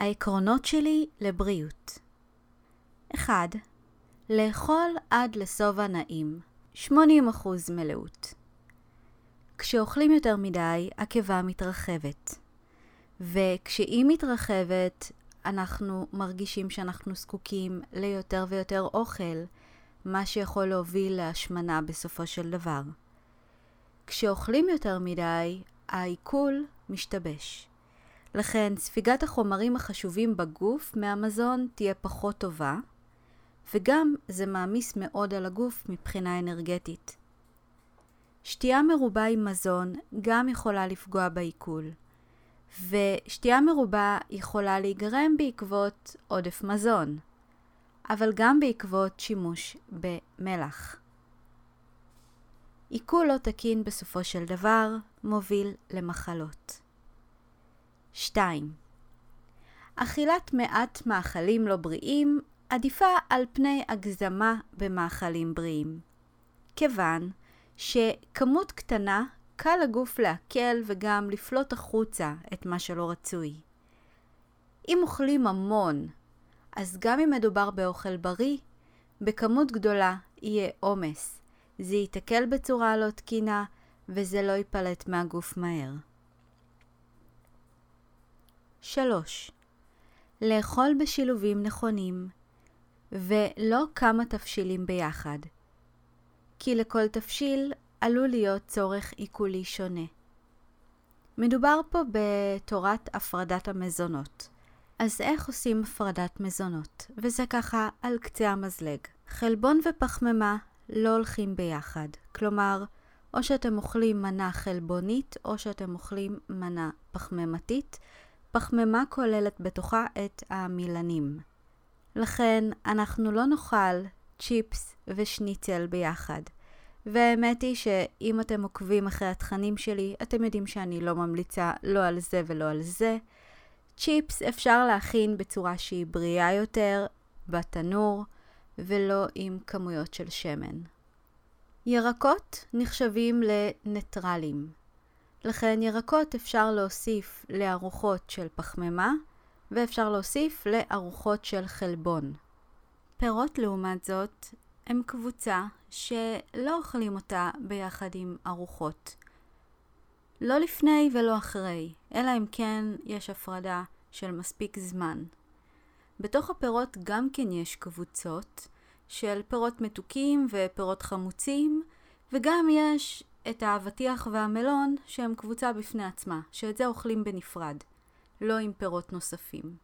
העקרונות שלי לבריאות 1. לאכול עד לשובע נעים 80% מלאות כשאוכלים יותר מדי, הקיבה מתרחבת. וכשהיא מתרחבת, אנחנו מרגישים שאנחנו זקוקים ליותר ויותר אוכל, מה שיכול להוביל להשמנה בסופו של דבר. כשאוכלים יותר מדי, העיכול משתבש. לכן ספיגת החומרים החשובים בגוף מהמזון תהיה פחות טובה, וגם זה מעמיס מאוד על הגוף מבחינה אנרגטית. שתייה מרובה עם מזון גם יכולה לפגוע בעיכול, ושתייה מרובה יכולה להיגרם בעקבות עודף מזון, אבל גם בעקבות שימוש במלח. עיכול לא תקין בסופו של דבר מוביל למחלות. 2. אכילת מעט מאכלים לא בריאים עדיפה על פני הגזמה במאכלים בריאים. כיוון שכמות קטנה קל לגוף לעכל וגם לפלוט החוצה את מה שלא רצוי. אם אוכלים המון, אז גם אם מדובר באוכל בריא, בכמות גדולה יהיה עומס. זה ייתקל בצורה לא תקינה וזה לא ייפלט מהגוף מהר. 3. לאכול בשילובים נכונים ולא כמה תבשילים ביחד. כי לכל תבשיל עלול להיות צורך עיכולי שונה. מדובר פה בתורת הפרדת המזונות. אז איך עושים הפרדת מזונות? וזה ככה על קצה המזלג. חלבון ופחמימה לא הולכים ביחד. כלומר, או שאתם אוכלים מנה חלבונית או שאתם אוכלים מנה פחמימתית. פחמימה כוללת בתוכה את המילנים. לכן אנחנו לא נאכל צ'יפס ושניצל ביחד. והאמת היא שאם אתם עוקבים אחרי התכנים שלי, אתם יודעים שאני לא ממליצה לא על זה ולא על זה. צ'יפס אפשר להכין בצורה שהיא בריאה יותר, בתנור, ולא עם כמויות של שמן. ירקות נחשבים לניטרלים. לכן ירקות אפשר להוסיף לארוחות של פחמימה, ואפשר להוסיף לארוחות של חלבון. פירות לעומת זאת הם קבוצה שלא אוכלים אותה ביחד עם ארוחות. לא לפני ולא אחרי, אלא אם כן יש הפרדה של מספיק זמן. בתוך הפירות גם כן יש קבוצות של פירות מתוקים ופירות חמוצים, וגם יש את האבטיח והמלון שהם קבוצה בפני עצמה, שאת זה אוכלים בנפרד, לא עם פירות נוספים.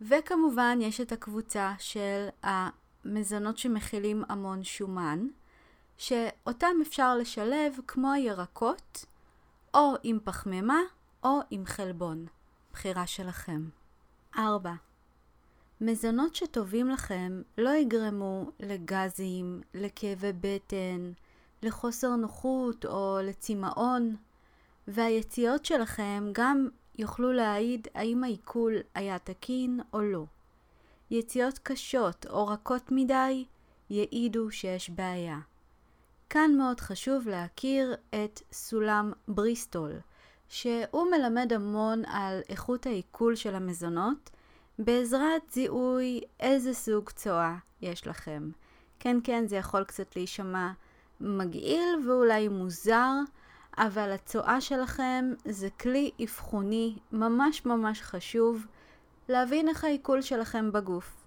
וכמובן יש את הקבוצה של המזונות שמכילים המון שומן, שאותם אפשר לשלב כמו הירקות, או עם פחמימה או עם חלבון. בחירה שלכם. 4. מזונות שטובים לכם לא יגרמו לגזים, לכאבי בטן, לחוסר נוחות או לצמאון, והיציאות שלכם גם יוכלו להעיד האם העיכול היה תקין או לא. יציאות קשות או רכות מדי יעידו שיש בעיה. כאן מאוד חשוב להכיר את סולם בריסטול, שהוא מלמד המון על איכות העיכול של המזונות בעזרת זיהוי איזה סוג צואה יש לכם. כן, כן, זה יכול קצת להישמע מגעיל ואולי מוזר, אבל הצואה שלכם זה כלי אבחוני ממש ממש חשוב להבין איך העיכול שלכם בגוף.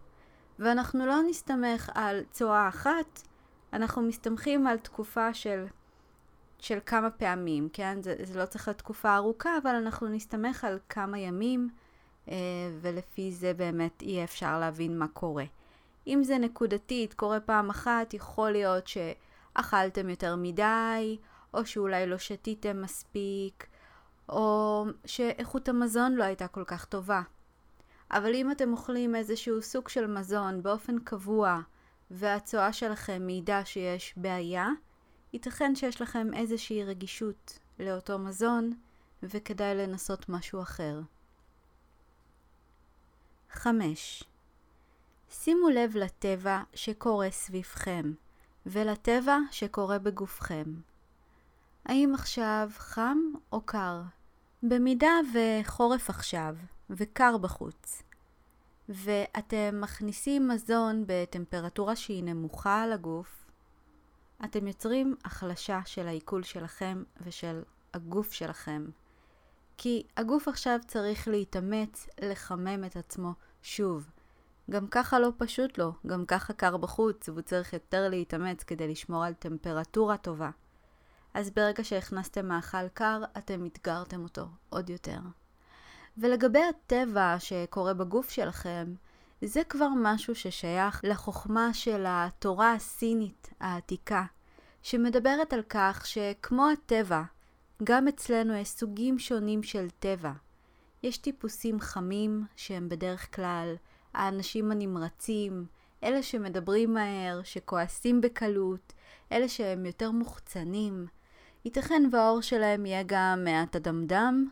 ואנחנו לא נסתמך על צואה אחת, אנחנו מסתמכים על תקופה של, של כמה פעמים, כן? זה, זה לא צריך להיות תקופה ארוכה, אבל אנחנו נסתמך על כמה ימים, אה, ולפי זה באמת יהיה אפשר להבין מה קורה. אם זה נקודתית, קורה פעם אחת, יכול להיות שאכלתם יותר מדי, או שאולי לא שתיתם מספיק, או שאיכות המזון לא הייתה כל כך טובה. אבל אם אתם אוכלים איזשהו סוג של מזון באופן קבוע, והצואה שלכם מעידה שיש בעיה, ייתכן שיש לכם איזושהי רגישות לאותו מזון, וכדאי לנסות משהו אחר. 5. שימו לב לטבע שקורה סביבכם, ולטבע שקורה בגופכם. האם עכשיו חם או קר? במידה וחורף עכשיו, וקר בחוץ, ואתם מכניסים מזון בטמפרטורה שהיא נמוכה על הגוף, אתם יוצרים החלשה של העיכול שלכם ושל הגוף שלכם. כי הגוף עכשיו צריך להתאמץ לחמם את עצמו שוב. גם ככה לא פשוט לו, גם ככה קר בחוץ, והוא צריך יותר להתאמץ כדי לשמור על טמפרטורה טובה. אז ברגע שהכנסתם מאכל קר, אתם אתגרתם אותו עוד יותר. ולגבי הטבע שקורה בגוף שלכם, זה כבר משהו ששייך לחוכמה של התורה הסינית העתיקה, שמדברת על כך שכמו הטבע, גם אצלנו יש סוגים שונים של טבע. יש טיפוסים חמים שהם בדרך כלל האנשים הנמרצים, אלה שמדברים מהר, שכועסים בקלות, אלה שהם יותר מוחצנים. ייתכן והאור שלהם יהיה גם מעט אדמדם,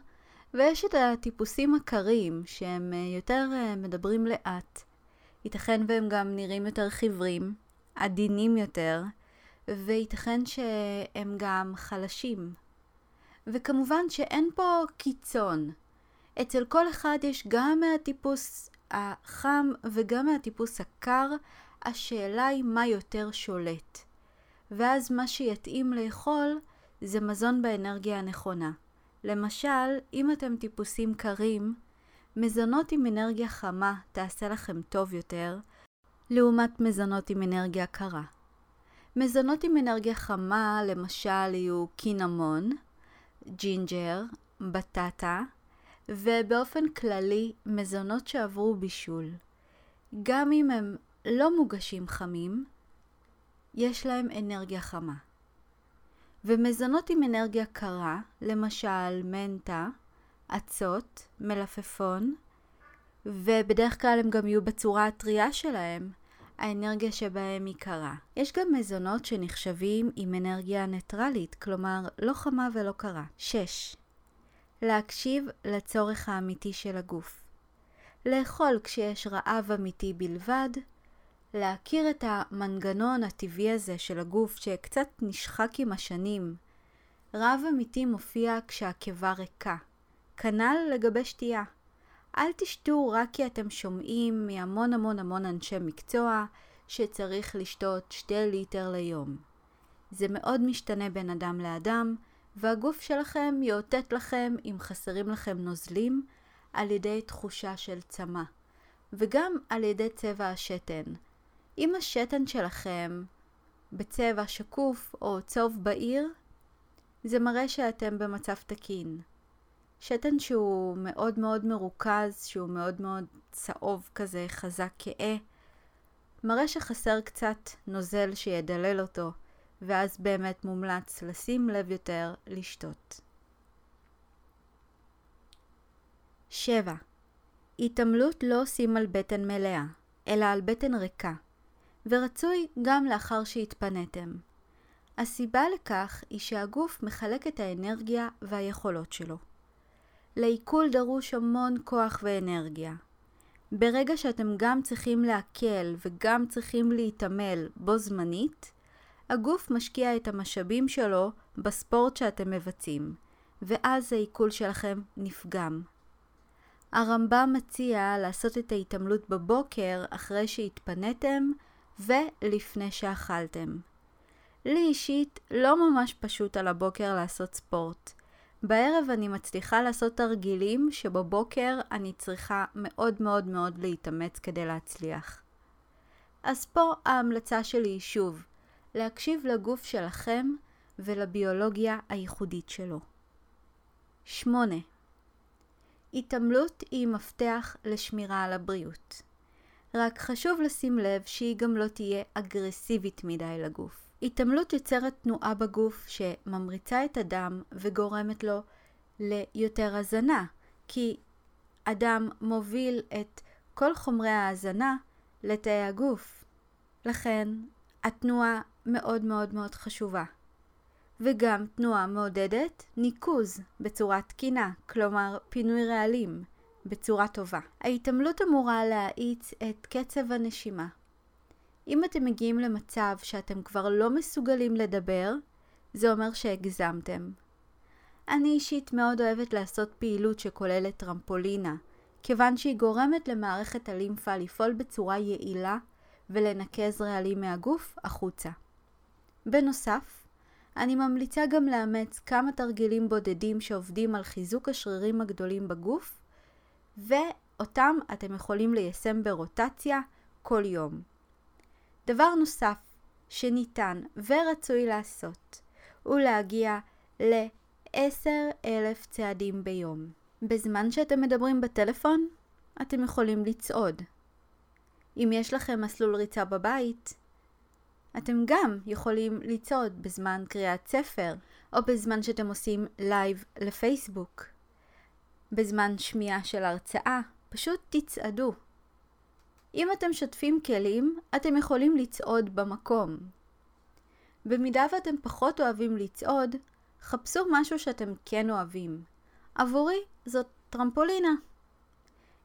ויש את הטיפוסים הקרים שהם אה, יותר אה, מדברים לאט. ייתכן והם גם נראים יותר חיוורים, עדינים יותר, וייתכן שהם גם חלשים. וכמובן שאין פה קיצון. אצל כל אחד יש גם מהטיפוס החם וגם מהטיפוס הקר, השאלה היא מה יותר שולט. ואז מה שיתאים לאכול זה מזון באנרגיה הנכונה. למשל, אם אתם טיפוסים קרים, מזונות עם אנרגיה חמה תעשה לכם טוב יותר, לעומת מזונות עם אנרגיה קרה. מזונות עם אנרגיה חמה למשל יהיו קינמון, ג'ינג'ר, בטטה, ובאופן כללי מזונות שעברו בישול. גם אם הם לא מוגשים חמים, יש להם אנרגיה חמה. ומזונות עם אנרגיה קרה, למשל מנטה, אצות, מלפפון, ובדרך כלל הם גם יהיו בצורה הטריה שלהם, האנרגיה שבהם היא קרה. יש גם מזונות שנחשבים עם אנרגיה ניטרלית, כלומר לא חמה ולא קרה. 6. להקשיב לצורך האמיתי של הגוף. לאכול כשיש רעב אמיתי בלבד, להכיר את המנגנון הטבעי הזה של הגוף שקצת נשחק עם השנים. רעב אמיתי מופיע כשהקיבה ריקה. כנ"ל לגבי שתייה. אל תשתו רק כי אתם שומעים מהמון המון המון אנשי מקצוע שצריך לשתות שתי ליטר ליום. זה מאוד משתנה בין אדם לאדם, והגוף שלכם יאותת לכם אם חסרים לכם נוזלים על ידי תחושה של צמא, וגם על ידי צבע השתן. אם השתן שלכם בצבע שקוף או צהוב בהיר, זה מראה שאתם במצב תקין. שתן שהוא מאוד מאוד מרוכז, שהוא מאוד מאוד צהוב כזה, חזק כהה, מראה שחסר קצת נוזל שידלל אותו, ואז באמת מומלץ לשים לב יותר לשתות. 7. התעמלות לא עושים על בטן מלאה, אלא על בטן ריקה, ורצוי גם לאחר שהתפניתם. הסיבה לכך היא שהגוף מחלק את האנרגיה והיכולות שלו. לעיכול דרוש המון כוח ואנרגיה. ברגע שאתם גם צריכים להקל וגם צריכים להתעמל בו זמנית, הגוף משקיע את המשאבים שלו בספורט שאתם מבצעים, ואז העיכול שלכם נפגם. הרמב"ם מציע לעשות את ההתעמלות בבוקר אחרי שהתפניתם ולפני שאכלתם. לי אישית לא ממש פשוט על הבוקר לעשות ספורט. בערב אני מצליחה לעשות תרגילים שבבוקר אני צריכה מאוד מאוד מאוד להתאמץ כדי להצליח. אז פה ההמלצה שלי היא שוב, להקשיב לגוף שלכם ולביולוגיה הייחודית שלו. 8. התעמלות היא מפתח לשמירה על הבריאות. רק חשוב לשים לב שהיא גם לא תהיה אגרסיבית מדי לגוף. התעמלות יוצרת תנועה בגוף שממריצה את הדם וגורמת לו ליותר הזנה, כי הדם מוביל את כל חומרי ההזנה לתאי הגוף. לכן התנועה מאוד מאוד מאוד חשובה. וגם תנועה מעודדת ניקוז בצורה תקינה, כלומר פינוי רעלים בצורה טובה. ההתעמלות אמורה להאיץ את קצב הנשימה, אם אתם מגיעים למצב שאתם כבר לא מסוגלים לדבר, זה אומר שהגזמתם. אני אישית מאוד אוהבת לעשות פעילות שכוללת טרמפולינה, כיוון שהיא גורמת למערכת הלימפה לפעול בצורה יעילה ולנקז רעלים מהגוף החוצה. בנוסף, אני ממליצה גם לאמץ כמה תרגילים בודדים שעובדים על חיזוק השרירים הגדולים בגוף, ואותם אתם יכולים ליישם ברוטציה כל יום. דבר נוסף שניתן ורצוי לעשות הוא להגיע ל-10,000 צעדים ביום. בזמן שאתם מדברים בטלפון, אתם יכולים לצעוד. אם יש לכם מסלול ריצה בבית, אתם גם יכולים לצעוד בזמן קריאת ספר, או בזמן שאתם עושים live לפייסבוק. בזמן שמיעה של הרצאה, פשוט תצעדו. אם אתם שוטפים כלים, אתם יכולים לצעוד במקום. במידה ואתם פחות אוהבים לצעוד, חפשו משהו שאתם כן אוהבים. עבורי זאת טרמפולינה.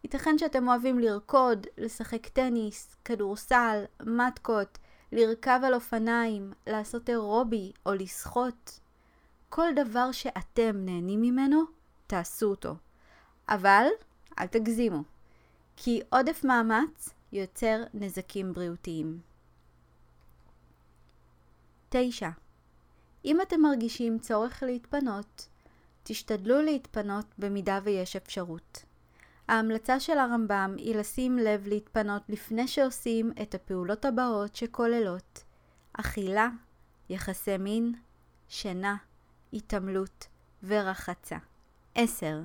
ייתכן שאתם אוהבים לרקוד, לשחק טניס, כדורסל, מתקות, לרכב על אופניים, לעשות אירובי או לשחות. כל דבר שאתם נהנים ממנו, תעשו אותו. אבל אל תגזימו, כי עודף מאמץ יוצר נזקים בריאותיים. 9. אם אתם מרגישים צורך להתפנות, תשתדלו להתפנות במידה ויש אפשרות. ההמלצה של הרמב"ם היא לשים לב להתפנות לפני שעושים את הפעולות הבאות שכוללות אכילה, יחסי מין, שינה, התעמלות ורחצה. 10.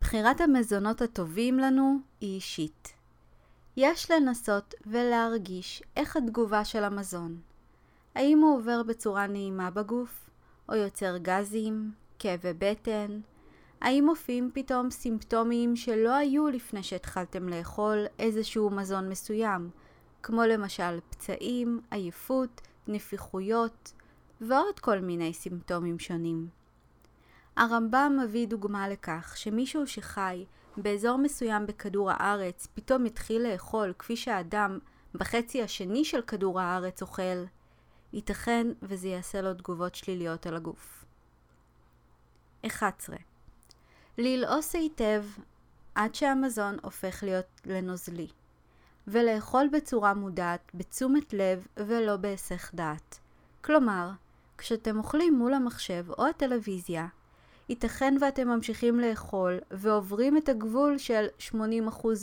בחירת המזונות הטובים לנו היא אישית. יש לנסות ולהרגיש איך התגובה של המזון. האם הוא עובר בצורה נעימה בגוף, או יוצר גזים, כאבי בטן? האם מופיעים פתאום סימפטומים שלא היו לפני שהתחלתם לאכול איזשהו מזון מסוים, כמו למשל פצעים, עייפות, נפיחויות ועוד כל מיני סימפטומים שונים. הרמב"ם מביא דוגמה לכך שמישהו שחי באזור מסוים בכדור הארץ פתאום התחיל לאכול כפי שהאדם בחצי השני של כדור הארץ אוכל, ייתכן וזה יעשה לו תגובות שליליות על הגוף. 11. ללעוס היטב עד שהמזון הופך להיות לנוזלי, ולאכול בצורה מודעת, בתשומת לב ולא בהיסח דעת. כלומר, כשאתם אוכלים מול המחשב או הטלוויזיה, ייתכן ואתם ממשיכים לאכול ועוברים את הגבול של 80%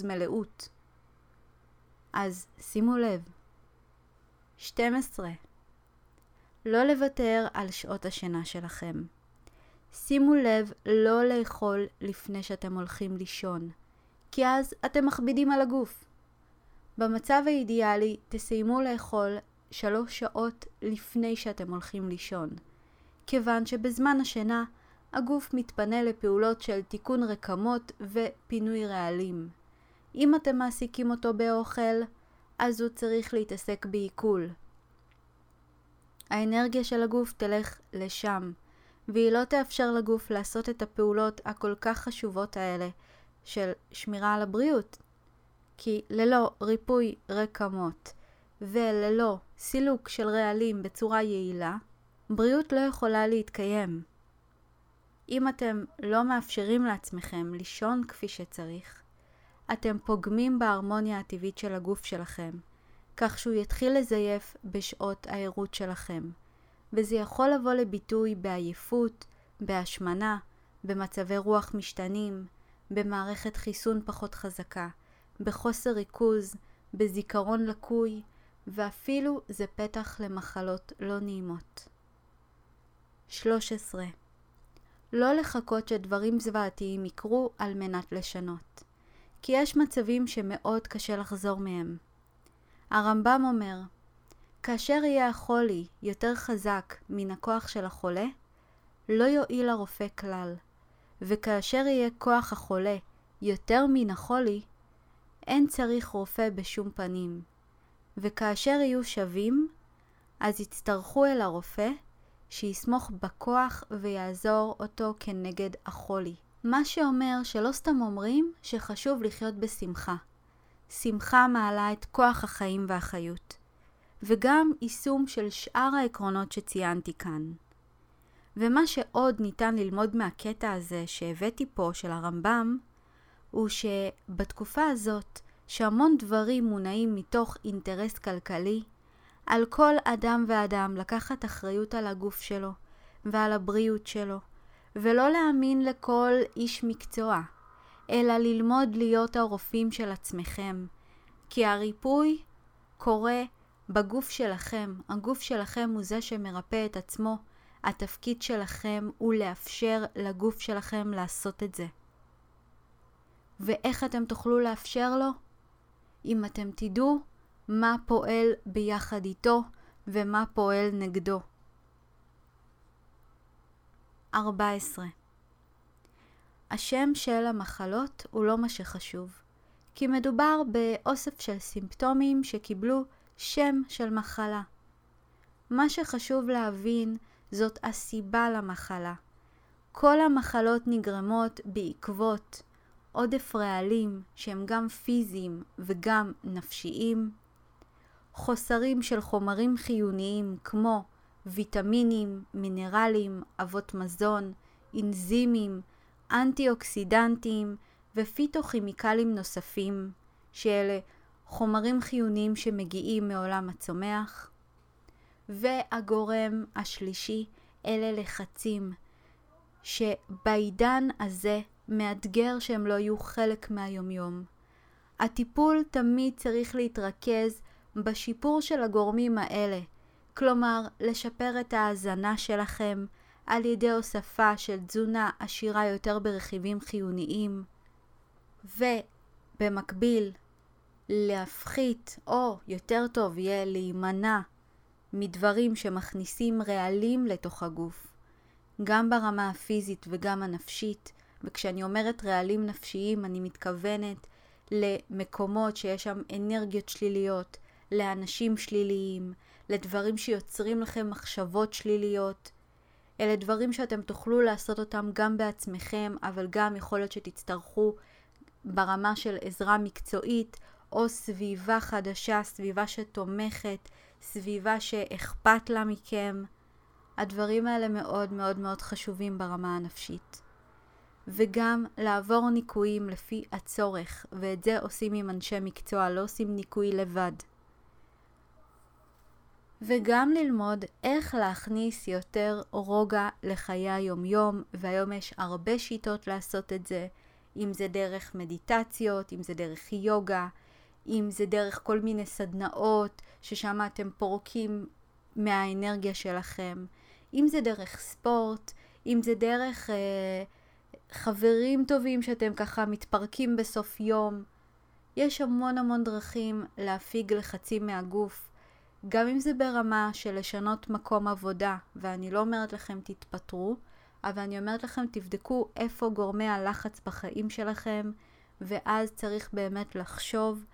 מלאות. אז שימו לב. 12. לא לוותר על שעות השינה שלכם. שימו לב לא לאכול לפני שאתם הולכים לישון, כי אז אתם מכבידים על הגוף. במצב האידיאלי תסיימו לאכול שלוש שעות לפני שאתם הולכים לישון, כיוון שבזמן השינה הגוף מתפנה לפעולות של תיקון רקמות ופינוי רעלים. אם אתם מעסיקים אותו באוכל, אז הוא צריך להתעסק בעיכול. האנרגיה של הגוף תלך לשם, והיא לא תאפשר לגוף לעשות את הפעולות הכל כך חשובות האלה של שמירה על הבריאות. כי ללא ריפוי רקמות וללא סילוק של רעלים בצורה יעילה, בריאות לא יכולה להתקיים. אם אתם לא מאפשרים לעצמכם לישון כפי שצריך, אתם פוגמים בהרמוניה הטבעית של הגוף שלכם, כך שהוא יתחיל לזייף בשעות הערות שלכם. וזה יכול לבוא לביטוי בעייפות, בהשמנה, במצבי רוח משתנים, במערכת חיסון פחות חזקה, בחוסר ריכוז, בזיכרון לקוי, ואפילו זה פתח למחלות לא נעימות. 13. לא לחכות שדברים זוועתיים יקרו על מנת לשנות, כי יש מצבים שמאוד קשה לחזור מהם. הרמב"ם אומר, כאשר יהיה החולי יותר חזק מן הכוח של החולה, לא יועיל הרופא כלל, וכאשר יהיה כוח החולה יותר מן החולי, אין צריך רופא בשום פנים, וכאשר יהיו שווים, אז יצטרכו אל הרופא שיסמוך בכוח ויעזור אותו כנגד החולי. מה שאומר שלא סתם אומרים שחשוב לחיות בשמחה. שמחה מעלה את כוח החיים והחיות. וגם יישום של שאר העקרונות שציינתי כאן. ומה שעוד ניתן ללמוד מהקטע הזה שהבאתי פה של הרמב"ם, הוא שבתקופה הזאת, שהמון דברים מונעים מתוך אינטרס כלכלי, על כל אדם ואדם לקחת אחריות על הגוף שלו ועל הבריאות שלו, ולא להאמין לכל איש מקצוע, אלא ללמוד להיות הרופאים של עצמכם. כי הריפוי קורה בגוף שלכם. הגוף שלכם הוא זה שמרפא את עצמו. התפקיד שלכם הוא לאפשר לגוף שלכם לעשות את זה. ואיך אתם תוכלו לאפשר לו? אם אתם תדעו מה פועל ביחד איתו ומה פועל נגדו. 14. השם של המחלות הוא לא מה שחשוב, כי מדובר באוסף של סימפטומים שקיבלו שם של מחלה. מה שחשוב להבין זאת הסיבה למחלה. כל המחלות נגרמות בעקבות עודף רעלים שהם גם פיזיים וגם נפשיים, חוסרים של חומרים חיוניים כמו ויטמינים, מינרלים, אבות מזון, אנזימים, אנטי-אוקסידנטים ופיתוכימיקלים נוספים, שאלה חומרים חיוניים שמגיעים מעולם הצומח. והגורם השלישי אלה לחצים, שבעידן הזה מאתגר שהם לא יהיו חלק מהיומיום. הטיפול תמיד צריך להתרכז בשיפור של הגורמים האלה, כלומר לשפר את ההאזנה שלכם על ידי הוספה של תזונה עשירה יותר ברכיבים חיוניים, ובמקביל להפחית, או יותר טוב יהיה להימנע מדברים שמכניסים רעלים לתוך הגוף, גם ברמה הפיזית וגם הנפשית, וכשאני אומרת רעלים נפשיים אני מתכוונת למקומות שיש שם אנרגיות שליליות, לאנשים שליליים, לדברים שיוצרים לכם מחשבות שליליות. אלה דברים שאתם תוכלו לעשות אותם גם בעצמכם, אבל גם יכול להיות שתצטרכו ברמה של עזרה מקצועית או סביבה חדשה, סביבה שתומכת, סביבה שאכפת לה מכם. הדברים האלה מאוד מאוד מאוד חשובים ברמה הנפשית. וגם לעבור ניקויים לפי הצורך, ואת זה עושים עם אנשי מקצוע, לא עושים ניקוי לבד. וגם ללמוד איך להכניס יותר רוגע לחיי היומיום, והיום יש הרבה שיטות לעשות את זה, אם זה דרך מדיטציות, אם זה דרך יוגה, אם זה דרך כל מיני סדנאות ששם אתם פורקים מהאנרגיה שלכם, אם זה דרך ספורט, אם זה דרך אה, חברים טובים שאתם ככה מתפרקים בסוף יום. יש המון המון דרכים להפיג לחצים מהגוף, גם אם זה ברמה של לשנות מקום עבודה, ואני לא אומרת לכם תתפטרו, אבל אני אומרת לכם תבדקו איפה גורמי הלחץ בחיים שלכם, ואז צריך באמת לחשוב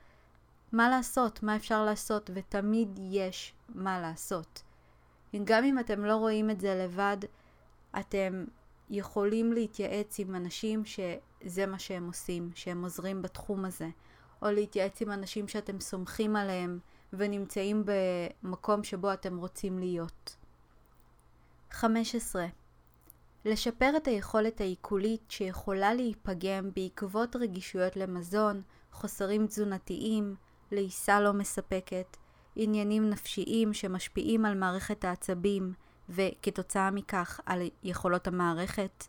מה לעשות, מה אפשר לעשות, ותמיד יש מה לעשות. גם אם אתם לא רואים את זה לבד, אתם יכולים להתייעץ עם אנשים שזה מה שהם עושים, שהם עוזרים בתחום הזה, או להתייעץ עם אנשים שאתם סומכים עליהם ונמצאים במקום שבו אתם רוצים להיות. 15. לשפר את היכולת העיכולית שיכולה להיפגם בעקבות רגישויות למזון, חוסרים תזונתיים, לעיסה לא מספקת, עניינים נפשיים שמשפיעים על מערכת העצבים וכתוצאה מכך על יכולות המערכת,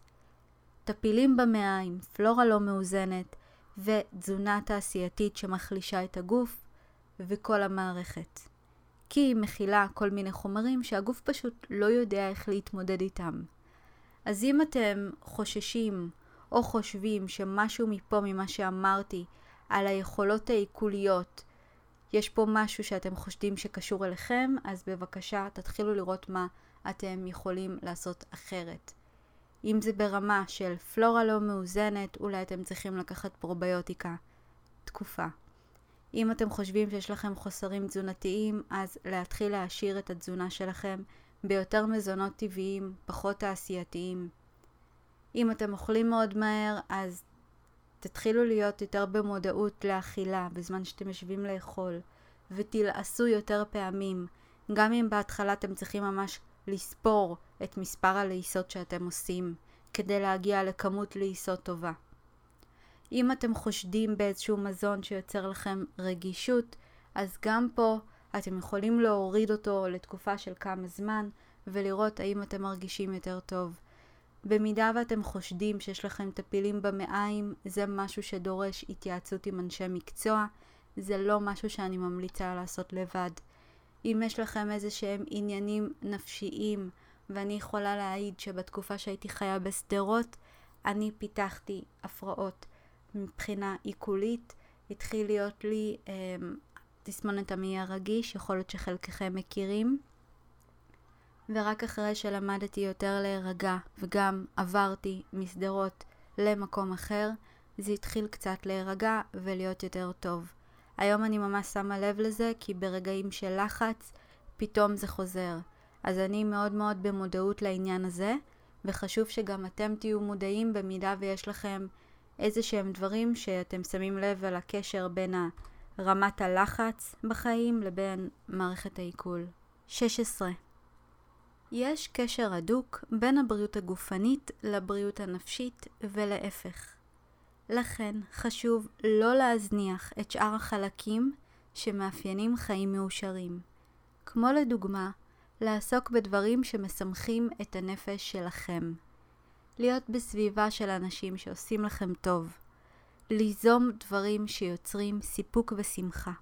טפילים במעיים, פלורה לא מאוזנת ותזונה תעשייתית שמחלישה את הגוף וכל המערכת. כי היא מכילה כל מיני חומרים שהגוף פשוט לא יודע איך להתמודד איתם. אז אם אתם חוששים או חושבים שמשהו מפה ממה שאמרתי על היכולות העיכוליות יש פה משהו שאתם חושדים שקשור אליכם, אז בבקשה תתחילו לראות מה אתם יכולים לעשות אחרת. אם זה ברמה של פלורה לא מאוזנת, אולי אתם צריכים לקחת פרוביוטיקה תקופה. אם אתם חושבים שיש לכם חוסרים תזונתיים, אז להתחיל להעשיר את התזונה שלכם ביותר מזונות טבעיים, פחות תעשייתיים. אם אתם אוכלים מאוד מהר, אז תתחילו להיות יותר במודעות לאכילה בזמן שאתם יושבים לאכול, ותלעסו יותר פעמים, גם אם בהתחלה אתם צריכים ממש לספור את מספר הלעיסות שאתם עושים, כדי להגיע לכמות לעיסות טובה. אם אתם חושדים באיזשהו מזון שיוצר לכם רגישות, אז גם פה אתם יכולים להוריד אותו לתקופה של כמה זמן ולראות האם אתם מרגישים יותר טוב. במידה ואתם חושדים שיש לכם טפילים במעיים, זה משהו שדורש התייעצות עם אנשי מקצוע, זה לא משהו שאני ממליצה לעשות לבד. אם יש לכם איזה שהם עניינים נפשיים, ואני יכולה להעיד שבתקופה שהייתי חיה בשדרות, אני פיתחתי הפרעות מבחינה עיכולית. התחיל להיות לי אה, תסמונת המעי הרגיש, יכול להיות שחלקכם מכירים. ורק אחרי שלמדתי יותר להירגע וגם עברתי משדרות למקום אחר, זה התחיל קצת להירגע ולהיות יותר טוב. היום אני ממש שמה לב לזה כי ברגעים של לחץ פתאום זה חוזר. אז אני מאוד מאוד במודעות לעניין הזה, וחשוב שגם אתם תהיו מודעים במידה ויש לכם איזה שהם דברים שאתם שמים לב על הקשר בין רמת הלחץ בחיים לבין מערכת העיכול. 16. יש קשר הדוק בין הבריאות הגופנית לבריאות הנפשית ולהפך. לכן חשוב לא להזניח את שאר החלקים שמאפיינים חיים מאושרים. כמו לדוגמה, לעסוק בדברים שמשמחים את הנפש שלכם. להיות בסביבה של אנשים שעושים לכם טוב. ליזום דברים שיוצרים סיפוק ושמחה.